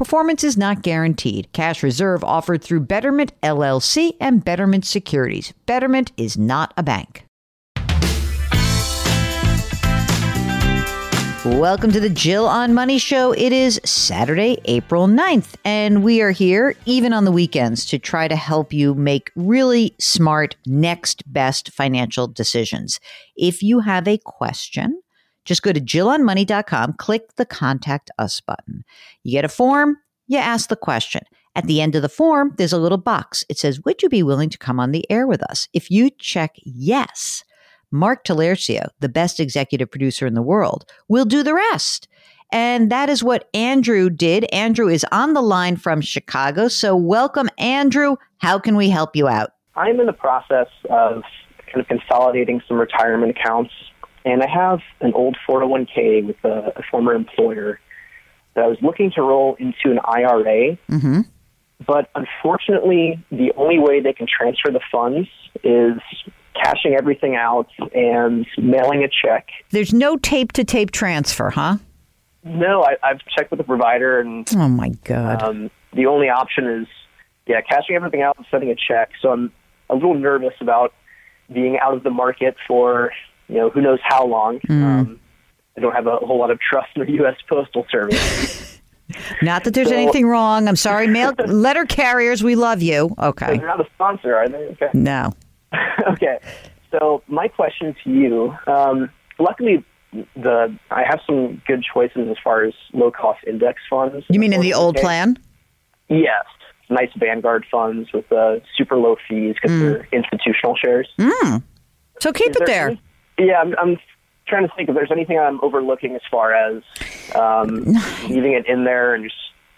Performance is not guaranteed. Cash reserve offered through Betterment LLC and Betterment Securities. Betterment is not a bank. Welcome to the Jill on Money Show. It is Saturday, April 9th, and we are here even on the weekends to try to help you make really smart next best financial decisions. If you have a question, just go to jillonmoney.com, click the contact us button. You get a form, you ask the question. At the end of the form, there's a little box. It says, Would you be willing to come on the air with us? If you check yes, Mark Talercio, the best executive producer in the world, will do the rest. And that is what Andrew did. Andrew is on the line from Chicago. So, welcome, Andrew. How can we help you out? I'm in the process of kind of consolidating some retirement accounts, and I have an old 401k with a, a former employer that I was looking to roll into an IRA. Mm-hmm. But unfortunately, the only way they can transfer the funds is cashing everything out and mailing a check. There's no tape to tape transfer, huh? No, I, I've checked with the provider, and Oh, my God. um, the only option is, yeah, cashing everything out and sending a check. So I'm a little nervous about being out of the market for, you know, who knows how long. Um, I don't have a whole lot of trust in the U.S. Postal Service. Not that there's so- anything wrong. I'm sorry. Mail letter carriers, we love you. Okay. They're not a sponsor, are they? Okay. No. okay. So my question to you, um, luckily, the I have some good choices as far as low cost index funds. You mean in the old plan? Yes, nice Vanguard funds with uh, super low fees because they're institutional shares. So keep Is it there. any- yeah, I'm, I'm trying to think if there's anything I'm overlooking as far as um, leaving it in there and just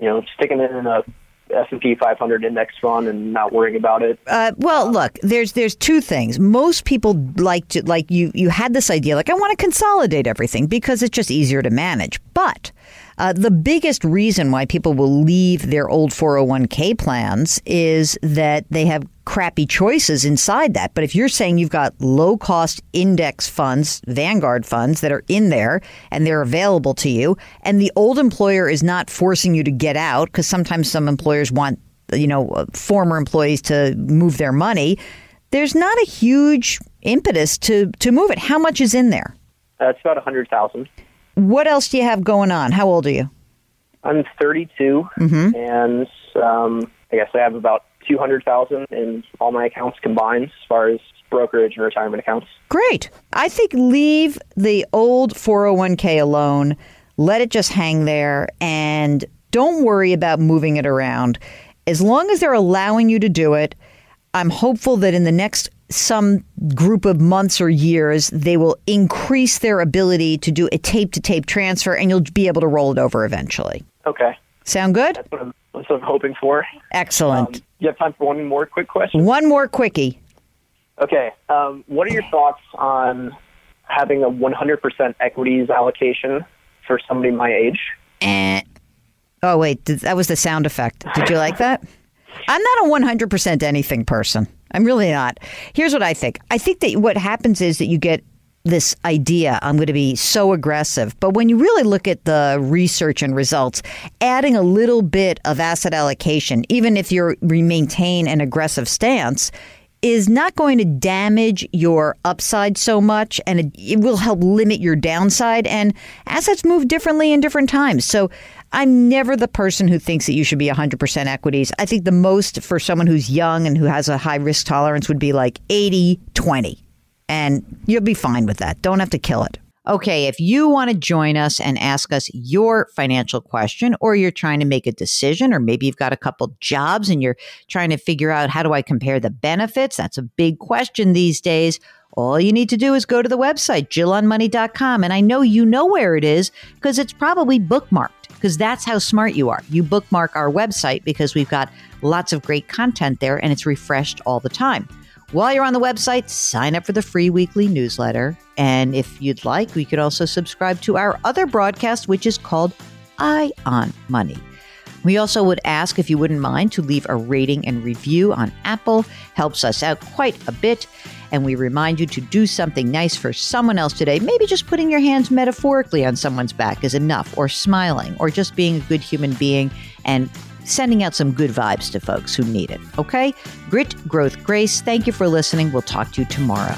you know sticking it in a S&P 500 index fund and not worrying about it. Uh, well, look, there's there's two things. Most people like to like you you had this idea like I want to consolidate everything because it's just easier to manage. But uh, the biggest reason why people will leave their old 401k plans is that they have crappy choices inside that. But if you're saying you've got low cost index funds, Vanguard funds that are in there and they're available to you, and the old employer is not forcing you to get out because sometimes some employers want you know uh, former employees to move their money. There's not a huge impetus to to move it. How much is in there? Uh, it's about a hundred thousand. What else do you have going on? How old are you? I'm 32, and um, I guess I have about 200,000 in all my accounts combined, as far as brokerage and retirement accounts. Great. I think leave the old 401k alone. Let it just hang there and don't worry about moving it around. As long as they're allowing you to do it, I'm hopeful that in the next some group of months or years, they will increase their ability to do a tape to tape transfer and you'll be able to roll it over eventually. Okay, Sound good? that's what I'm, that's what I'm hoping for. Excellent. Um, you have time for one more quick question? One more quickie. Okay, um, what are your thoughts on having a 100% equities allocation for somebody my age? Eh. Oh, wait. Did, that was the sound effect. Did you like that? I'm not a 100% anything person. I'm really not. Here's what I think. I think that what happens is that you get this idea I'm going to be so aggressive. But when you really look at the research and results, adding a little bit of asset allocation, even if you maintain an aggressive stance, is not going to damage your upside so much and it, it, will help limit your downside. And assets move differently in different times. So I'm never the person who thinks that you should be 100% equities. I think the most for someone who's young and who has a high risk tolerance would be like 80 20. And you'll be fine with that. Don't have to kill it. Okay, if you want to join us and ask us your financial question, or you're trying to make a decision, or maybe you've got a couple jobs and you're trying to figure out how do I compare the benefits, that's a big question these days. All you need to do is go to the website, JillOnMoney.com. And I know you know where it is because it's probably bookmarked, because that's how smart you are. You bookmark our website because we've got lots of great content there and it's refreshed all the time. While you're on the website, sign up for the free weekly newsletter. And if you'd like, we could also subscribe to our other broadcast, which is called Eye on Money. We also would ask if you wouldn't mind to leave a rating and review on Apple. Helps us out quite a bit. And we remind you to do something nice for someone else today. Maybe just putting your hands metaphorically on someone's back is enough, or smiling, or just being a good human being and sending out some good vibes to folks who need it. Okay? Grit, growth, grace. Thank you for listening. We'll talk to you tomorrow.